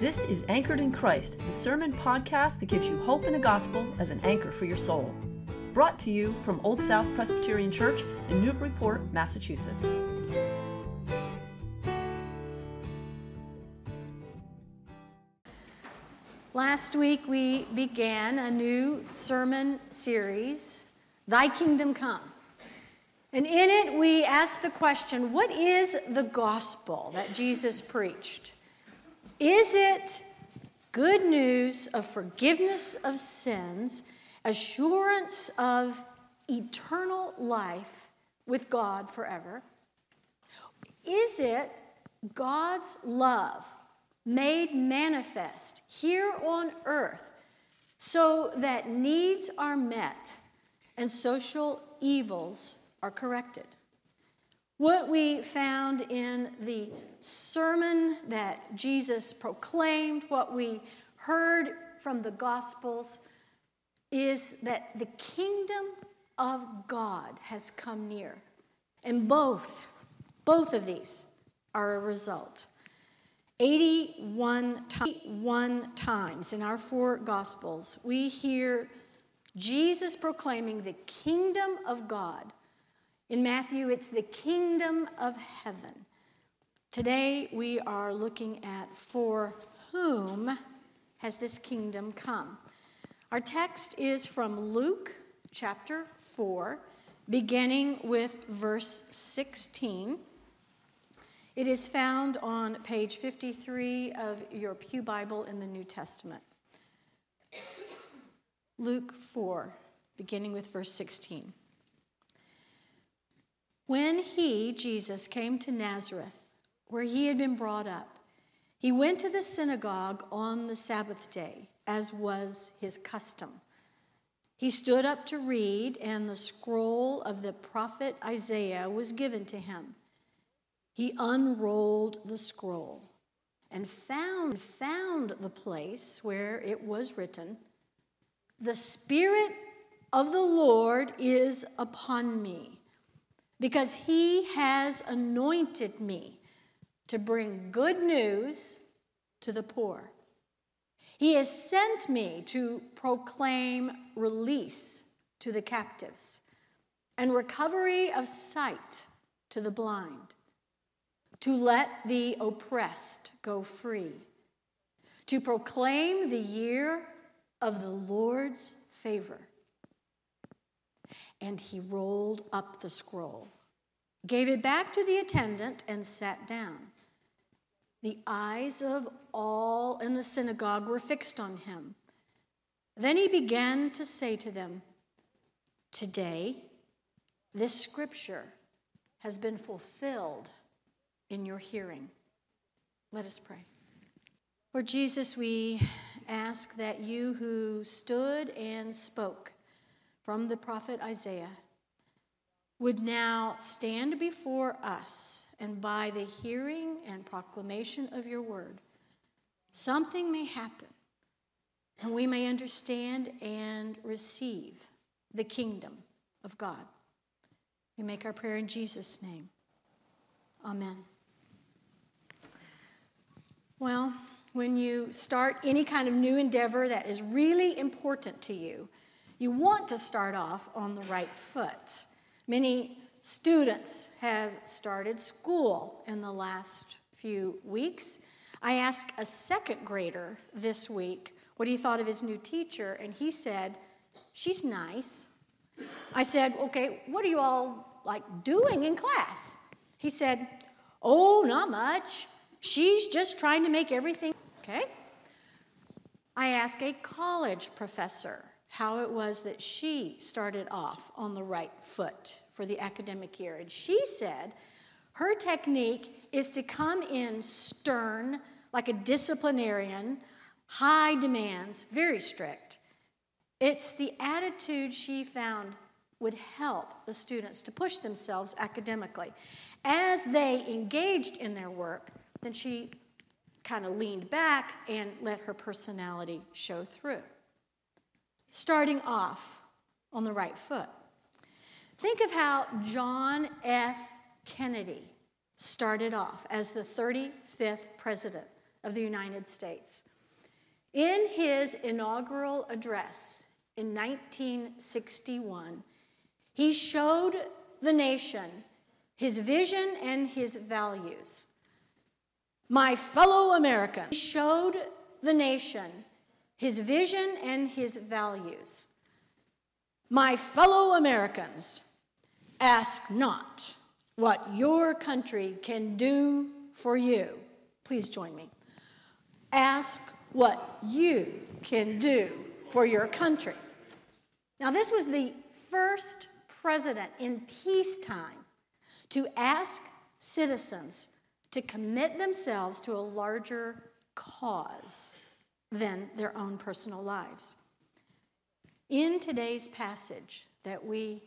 This is Anchored in Christ, the sermon podcast that gives you hope in the gospel as an anchor for your soul. Brought to you from Old South Presbyterian Church in Newburyport, Massachusetts. Last week we began a new sermon series, Thy Kingdom Come. And in it we asked the question what is the gospel that Jesus preached? Is it good news of forgiveness of sins, assurance of eternal life with God forever? Is it God's love made manifest here on earth so that needs are met and social evils are corrected? What we found in the sermon that Jesus proclaimed, what we heard from the Gospels, is that the kingdom of God has come near. And both, both of these are a result. 81 times in our four Gospels, we hear Jesus proclaiming the kingdom of God in Matthew, it's the kingdom of heaven. Today, we are looking at for whom has this kingdom come. Our text is from Luke chapter 4, beginning with verse 16. It is found on page 53 of your Pew Bible in the New Testament. Luke 4, beginning with verse 16. When he, Jesus, came to Nazareth, where he had been brought up, he went to the synagogue on the Sabbath day, as was his custom. He stood up to read, and the scroll of the prophet Isaiah was given to him. He unrolled the scroll and found, found the place where it was written, The Spirit of the Lord is upon me because he has anointed me to bring good news to the poor. He has sent me to proclaim release to the captives and recovery of sight to the blind, to let the oppressed go free, to proclaim the year of the Lord's favor. And he rolled up the scroll gave it back to the attendant, and sat down. The eyes of all in the synagogue were fixed on him. Then he began to say to them, Today, this scripture has been fulfilled in your hearing. Let us pray. Lord Jesus, we ask that you who stood and spoke from the prophet Isaiah would now stand before us, and by the hearing and proclamation of your word, something may happen, and we may understand and receive the kingdom of God. We make our prayer in Jesus' name. Amen. Well, when you start any kind of new endeavor that is really important to you, you want to start off on the right foot. Many students have started school in the last few weeks. I asked a second grader this week what he thought of his new teacher, and he said, She's nice. I said, Okay, what are you all like doing in class? He said, Oh, not much. She's just trying to make everything okay. I asked a college professor how it was that she started off on the right foot for the academic year. And she said her technique is to come in stern, like a disciplinarian, high demands, very strict. It's the attitude she found would help the students to push themselves academically. As they engaged in their work, then she kind of leaned back and let her personality show through starting off on the right foot. Think of how John F. Kennedy started off as the 35th president of the United States. In his inaugural address in 1961, he showed the nation his vision and his values. My fellow Americans, he showed the nation his vision and his values. My fellow Americans, ask not what your country can do for you. Please join me. Ask what you can do for your country. Now, this was the first president in peacetime to ask citizens to commit themselves to a larger cause than their own personal lives. In today's passage that we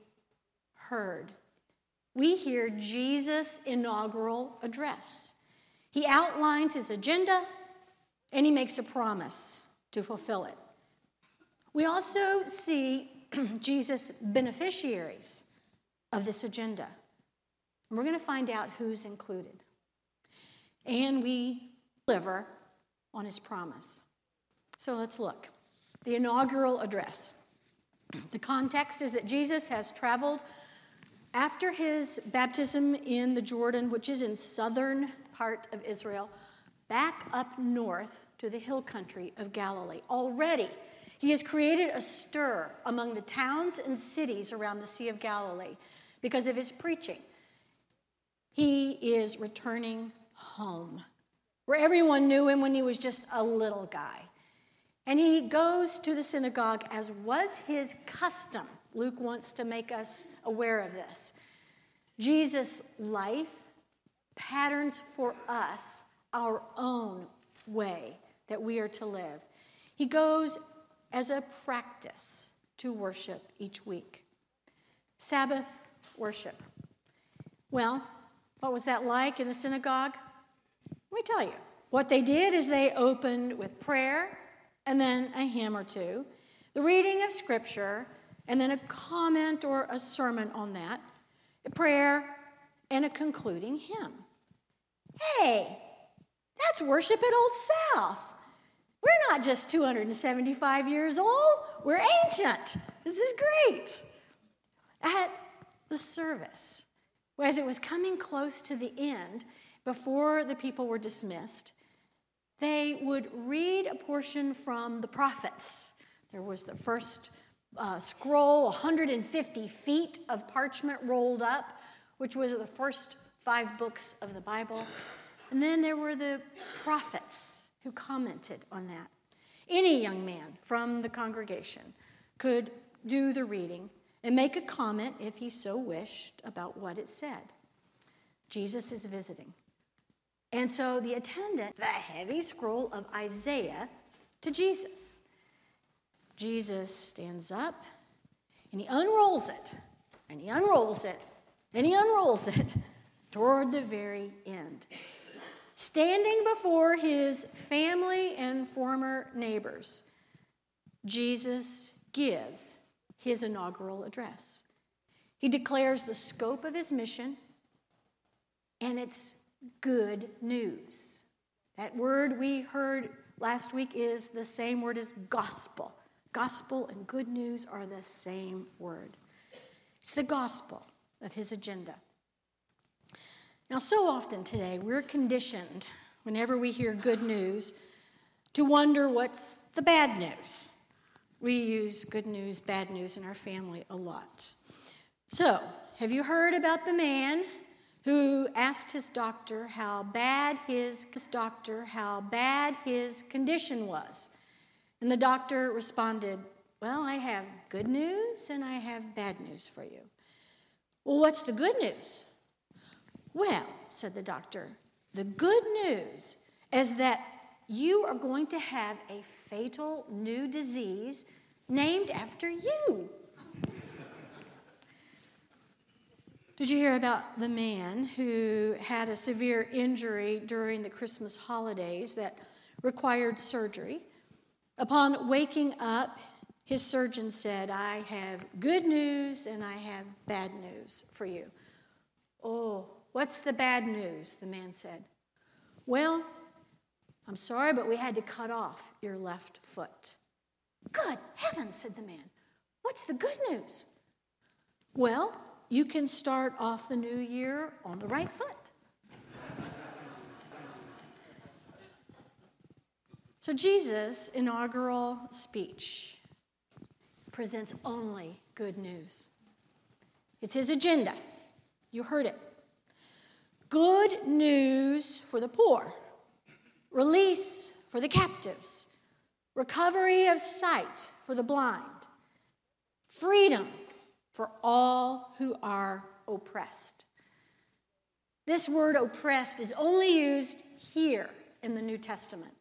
heard, we hear Jesus' inaugural address. He outlines his agenda and he makes a promise to fulfill it. We also see Jesus' beneficiaries of this agenda. And we're going to find out who's included. And we deliver on his promise. So let's look. The inaugural address. The context is that Jesus has traveled after his baptism in the Jordan, which is in southern part of Israel, back up north to the hill country of Galilee. Already, he has created a stir among the towns and cities around the Sea of Galilee because of his preaching. He is returning home, where everyone knew him when he was just a little guy. And he goes to the synagogue as was his custom. Luke wants to make us aware of this. Jesus' life patterns for us our own way that we are to live. He goes as a practice to worship each week. Sabbath worship. Well, what was that like in the synagogue? Let me tell you. What they did is they opened with prayer and then a hymn or two, the reading of scripture, and then a comment or a sermon on that, a prayer, and a concluding hymn. Hey, that's worship at Old South. We're not just 275 years old, we're ancient. This is great. At the service, as it was coming close to the end, before the people were dismissed, they would read a portion from the prophets. There was the first uh, scroll, 150 feet of parchment rolled up, which was the first five books of the Bible. And then there were the prophets who commented on that. Any young man from the congregation could do the reading and make a comment, if he so wished, about what it said. Jesus is visiting. And so the attendant, the heavy scroll of Isaiah to Jesus. Jesus stands up and he unrolls it, and he unrolls it, and he unrolls it toward the very end standing before his family and former neighbors, Jesus gives his inaugural address. He declares the scope of his mission, and it's good news. That word we heard last week is the same word as gospel. Gospel and good news are the same word. It's the gospel of his agenda. Now, so often today, we're conditioned, whenever we hear good news, to wonder what's the bad news. We use good news, bad news in our family a lot. So, have you heard about the man who asked his doctor how bad his, his doctor how bad his condition was? And the doctor responded, "Well, I have good news and I have bad news for you." Well, what's the good news? Well, said the doctor, the good news is that you are going to have a fatal new disease named after you. Did you hear about the man who had a severe injury during the Christmas holidays that required surgery? Upon waking up, his surgeon said, I have good news and I have bad news for you. Oh, What's the bad news? The man said. Well, I'm sorry, but we had to cut off your left foot. Good heavens, said the man. What's the good news? Well, you can start off the new year on the right foot. so, Jesus' inaugural speech presents only good news. It's his agenda. You heard it. Good news for the poor, release for the captives, recovery of sight for the blind, freedom for all who are oppressed. This word oppressed is only used here in the New Testament.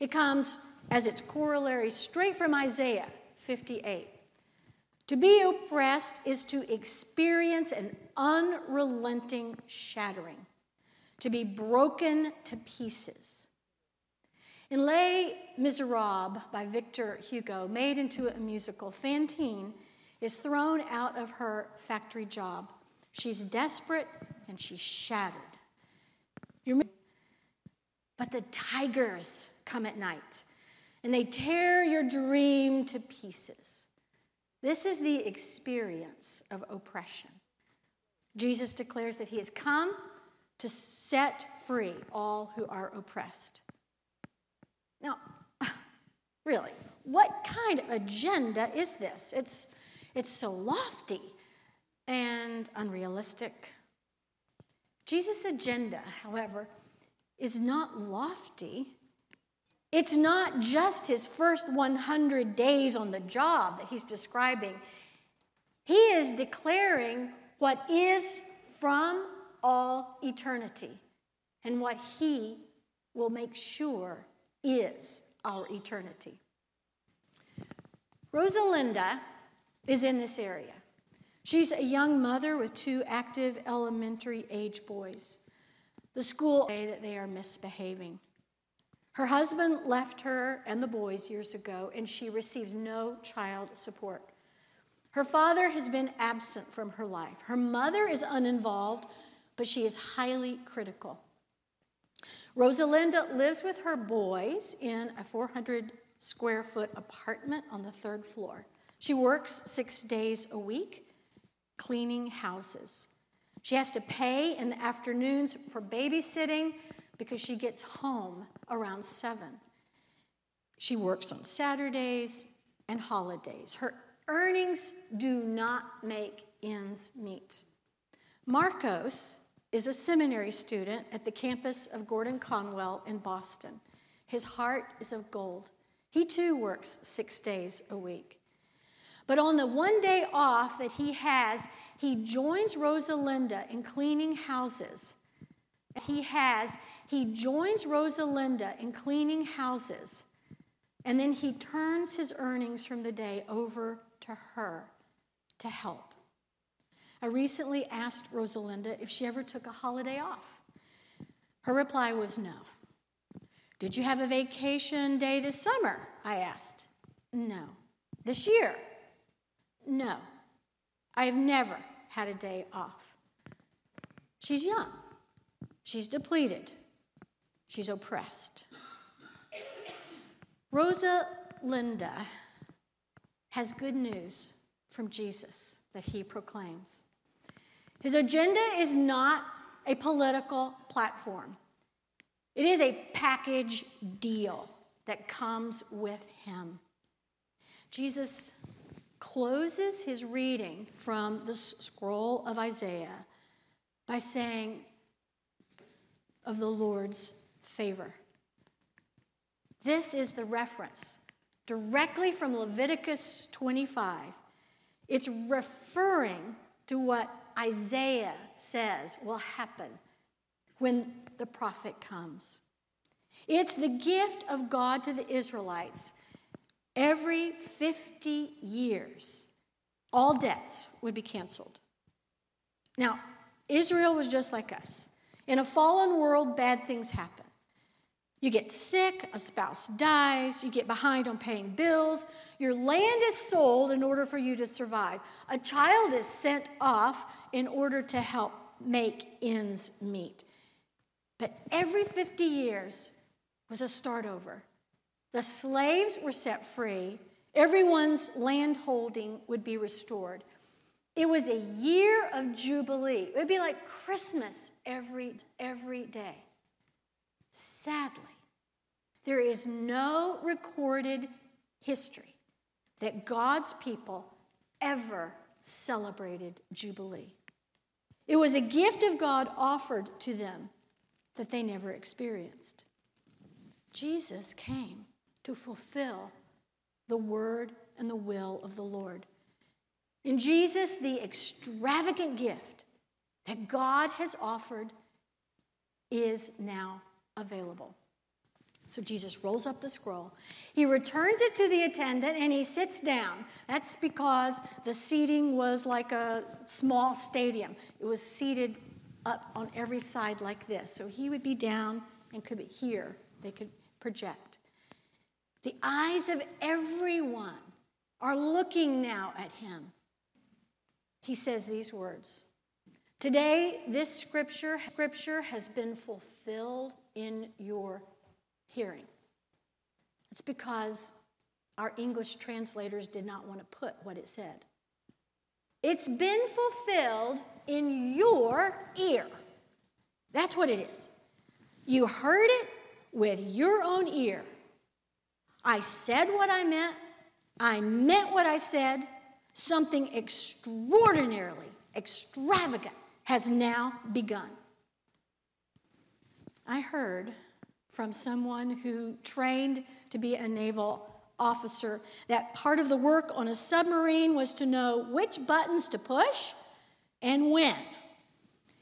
It comes as its corollary straight from Isaiah 58. To be oppressed is to experience an unrelenting shattering, to be broken to pieces. In Les Miserables by Victor Hugo, made into a musical, Fantine is thrown out of her factory job. She's desperate and she's shattered. But the tigers come at night and they tear your dream to pieces. This is the experience of oppression. Jesus declares that he has come to set free all who are oppressed. Now, really, what kind of agenda is this? It's it's so lofty and unrealistic. Jesus' agenda, however, is not lofty. It's not just his first 100 days on the job that he's describing. He is declaring what is from all eternity and what he will make sure is our eternity. Rosalinda is in this area. She's a young mother with two active elementary age boys. The school say that they are misbehaving. Her husband left her and the boys years ago, and she receives no child support. Her father has been absent from her life. Her mother is uninvolved, but she is highly critical. Rosalinda lives with her boys in a 400 square foot apartment on the third floor. She works six days a week cleaning houses. She has to pay in the afternoons for babysitting because she gets home around seven. She works on Saturdays and holidays. Her earnings do not make ends meet. Marcos is a seminary student at the campus of Gordon Conwell in Boston. His heart is of gold. He too works six days a week. But on the one day off that he has, he joins Rosalinda in cleaning houses. He has, he joins Rosalinda in cleaning houses, and then he turns his earnings from the day over to her to help. I recently asked Rosalinda if she ever took a holiday off. Her reply was no. Did you have a vacation day this summer? I asked. No. This year? No, I have never had a day off. She's young, she's depleted, she's oppressed. Rosa Linda has good news from Jesus that he proclaims. His agenda is not a political platform, it is a package deal that comes with him. Jesus closes his reading from the scroll of Isaiah by saying, of the Lord's favor. This is the reference directly from Leviticus 25. It's referring to what Isaiah says will happen when the prophet comes. It's the gift of God to the Israelites Every 50 years, all debts would be canceled. Now, Israel was just like us. In a fallen world, bad things happen. You get sick, a spouse dies, you get behind on paying bills, your land is sold in order for you to survive. A child is sent off in order to help make ends meet. But every 50 years, was a start over. The slaves were set free, everyone's land holding would be restored. It was a year of jubilee. It would be like Christmas every, every day. Sadly, there is no recorded history that God's people ever celebrated Jubilee. It was a gift of God offered to them that they never experienced. Jesus came to fulfill the word and the will of the Lord. In Jesus, the extravagant gift that God has offered is now available. So Jesus rolls up the scroll. He returns it to the attendant and he sits down. That's because the seating was like a small stadium. It was seated up on every side like this. So he would be down and could be here. They could project. The eyes of everyone are looking now at him. He says these words Today, this scripture, scripture has been fulfilled in your hearing. It's because our English translators did not want to put what it said. It's been fulfilled in your ear. That's what it is. You heard it with your own ear. I said what I meant. I meant what I said. Something extraordinarily extravagant has now begun. I heard from someone who trained to be a naval officer that part of the work on a submarine was to know which buttons to push and when.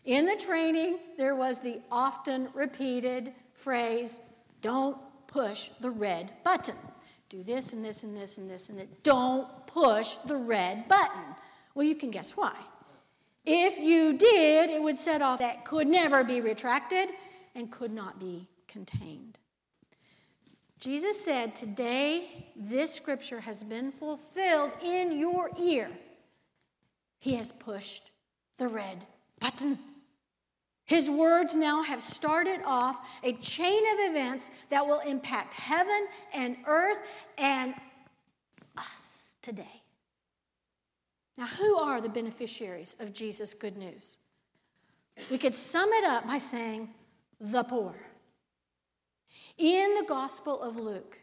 In the training, there was the often repeated phrase don't push the red button. Do this and this and this and this and that. Don't push the red button. Well, you can guess why. If you did, it would set off that could never be retracted and could not be contained. Jesus said, Today this scripture has been fulfilled in your ear. He has pushed the red button. His words now have started off a chain of events that will impact heaven and earth and us today. Now, who are the beneficiaries of Jesus' good news? We could sum it up by saying, the poor. In the Gospel of Luke,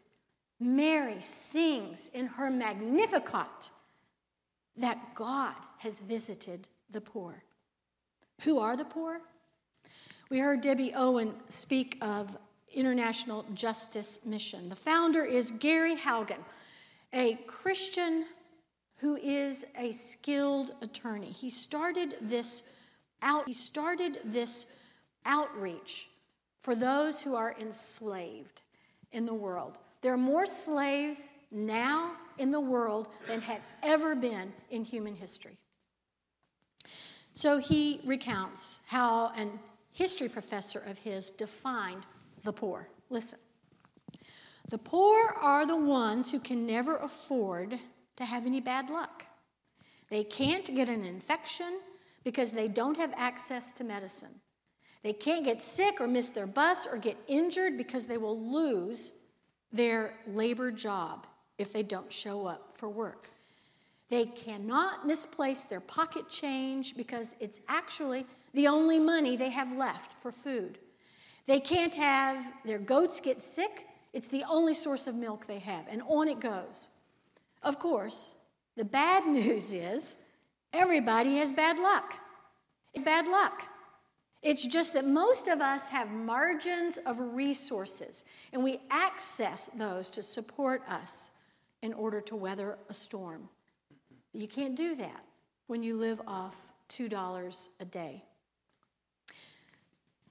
Mary sings in her Magnificat that God has visited the poor. Who are the poor? We heard Debbie Owen speak of International Justice Mission. The founder is Gary Haugen, a Christian who is a skilled attorney. He started this out he started this outreach for those who are enslaved in the world. There are more slaves now in the world than had ever been in human history. So he recounts how a history professor of his defined the poor. Listen. The poor are the ones who can never afford to have any bad luck. They can't get an infection because they don't have access to medicine. They can't get sick or miss their bus or get injured because they will lose their labor job if they don't show up for work. They cannot misplace their pocket change because it's actually the only money they have left for food. They can't have their goats get sick, it's the only source of milk they have, and on it goes. Of course, the bad news is everybody has bad luck. It's bad luck. It's just that most of us have margins of resources, and we access those to support us in order to weather a storm. You can't do that when you live off $2 a day.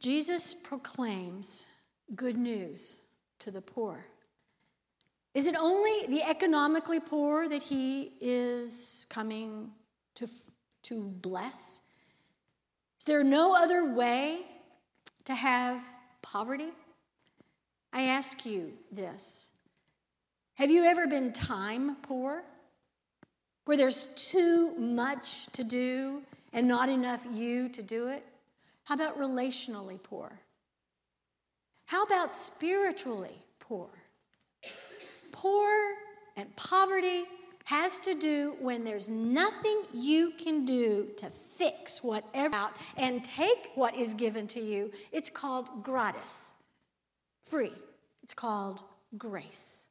Jesus proclaims good news to the poor. Is it only the economically poor that he is coming to, to bless? Is there no other way to have poverty? I ask you this Have you ever been time poor? Where there's too much to do and not enough you to do it? How about relationally poor? How about spiritually poor? Poor and poverty has to do when there's nothing you can do to fix whatever out and take what is given to you. It's called gratis, free. It's called grace.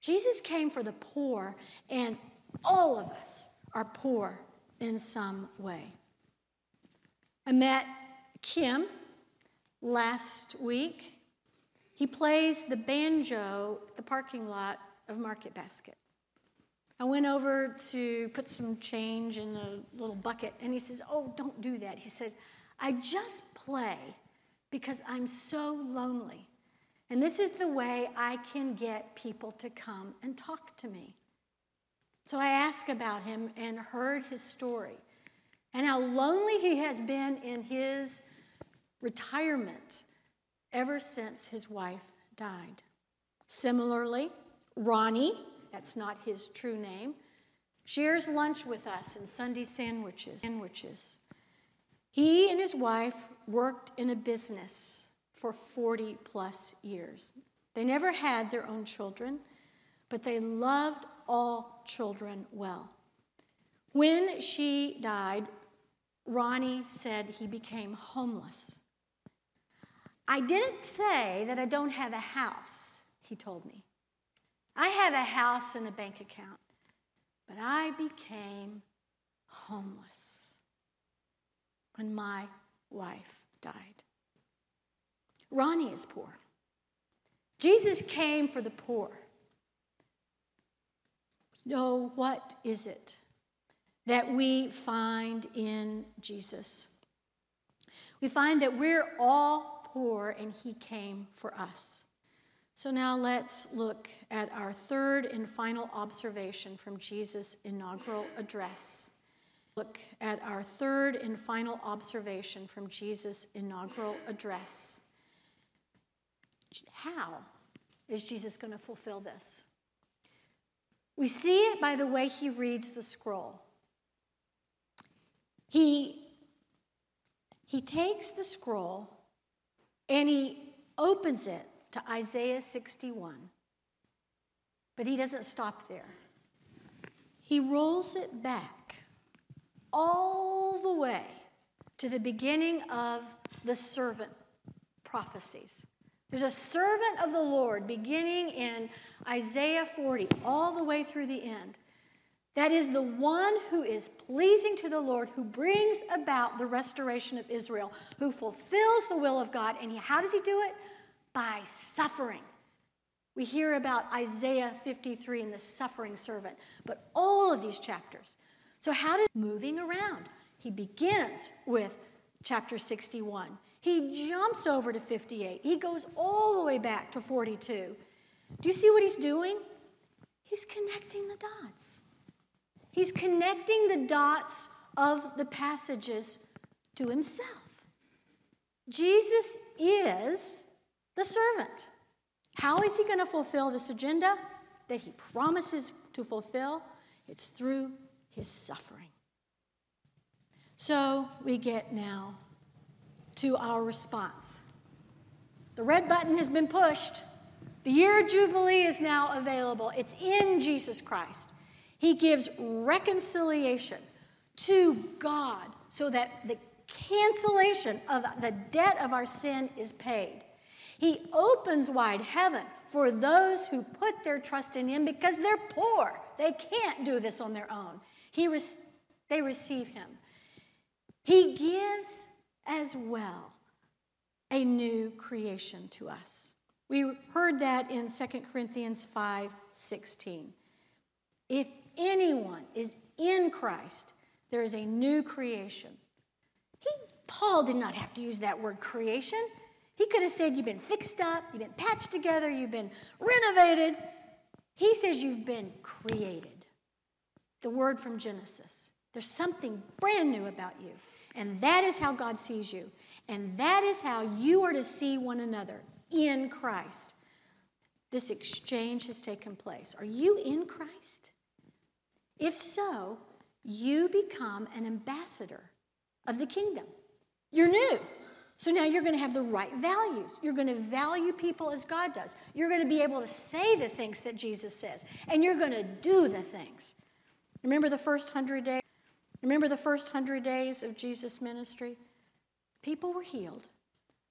Jesus came for the poor, and all of us are poor in some way. I met Kim last week. He plays the banjo at the parking lot of Market Basket. I went over to put some change in a little bucket, and he says, Oh, don't do that. He says, I just play because I'm so lonely. And this is the way I can get people to come and talk to me. So I asked about him and heard his story and how lonely he has been in his retirement ever since his wife died. Similarly, Ronnie, that's not his true name, shares lunch with us in Sunday sandwiches. sandwiches. He and his wife worked in a business for 40 plus years. They never had their own children, but they loved all children well. When she died, Ronnie said he became homeless. I didn't say that I don't have a house, he told me. I have a house and a bank account, but I became homeless when my wife died. Ronnie is poor. Jesus came for the poor. No, what is it that we find in Jesus? We find that we're all poor and he came for us. So now let's look at our third and final observation from Jesus' inaugural address. Look at our third and final observation from Jesus' inaugural address. How is Jesus going to fulfill this? We see it by the way he reads the scroll. He, he takes the scroll and he opens it to Isaiah 61. But he doesn't stop there. He rolls it back all the way to the beginning of the servant prophecies. There's a servant of the Lord beginning in Isaiah 40 all the way through the end. That is the one who is pleasing to the Lord, who brings about the restoration of Israel, who fulfills the will of God. And how does he do it? By suffering. We hear about Isaiah 53 and the suffering servant, but all of these chapters. So, how does moving around? He begins with chapter 61. He jumps over to 58. He goes all the way back to 42. Do you see what he's doing? He's connecting the dots. He's connecting the dots of the passages to himself. Jesus is the servant. How is he going to fulfill this agenda that he promises to fulfill? It's through his suffering. So we get now to our response. The red button has been pushed. The year of Jubilee is now available. It's in Jesus Christ. He gives reconciliation to God so that the cancellation of the debt of our sin is paid. He opens wide heaven for those who put their trust in Him because they're poor. They can't do this on their own. He they receive Him. He gives as well a new creation to us. We heard that in 2 Corinthians 5 16. If anyone is in Christ, there is a new creation. He, Paul did not have to use that word creation. He could have said, You've been fixed up, you've been patched together, you've been renovated. He says, You've been created. The word from Genesis. There's something brand new about you. And that is how God sees you. And that is how you are to see one another in Christ. This exchange has taken place. Are you in Christ? If so, you become an ambassador of the kingdom. You're new. So now you're going to have the right values. You're going to value people as God does. You're going to be able to say the things that Jesus says, and you're going to do the things. Remember the first hundred days? Remember the first hundred days of Jesus' ministry? People were healed.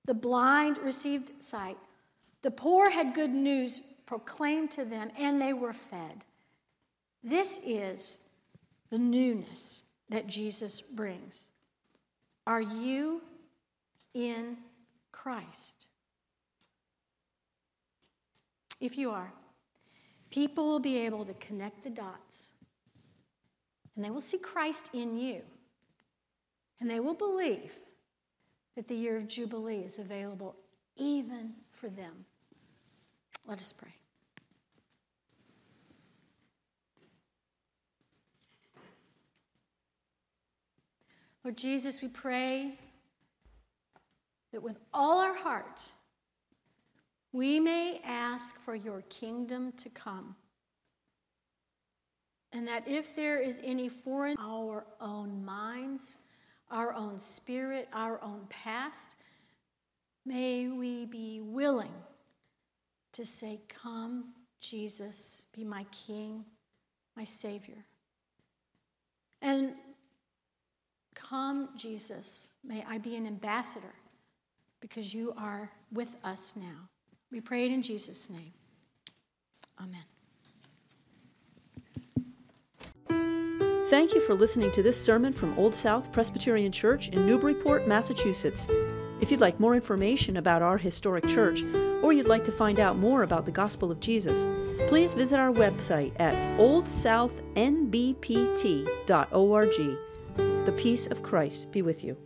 The blind received sight. The poor had good news proclaimed to them, and they were fed. This is the newness that Jesus brings. Are you in Christ? If you are, people will be able to connect the dots and they will see Christ in you. And they will believe that the year of Jubilee is available even for them. Let us pray. Lord Jesus, we pray that with all our heart, we may ask for your kingdom to come. And that if there is any foreign, our own minds, our own spirit, our own past, may we be willing to say, Come, Jesus, be my King, my Savior. And come, Jesus, may I be an ambassador because you are with us now. We pray it in Jesus' name. Amen. Thank you for listening to this sermon from Old South Presbyterian Church in Newburyport, Massachusetts. If you'd like more information about our historic church, or you'd like to find out more about the gospel of Jesus, please visit our website at oldsouthnbpt.org. The peace of Christ be with you.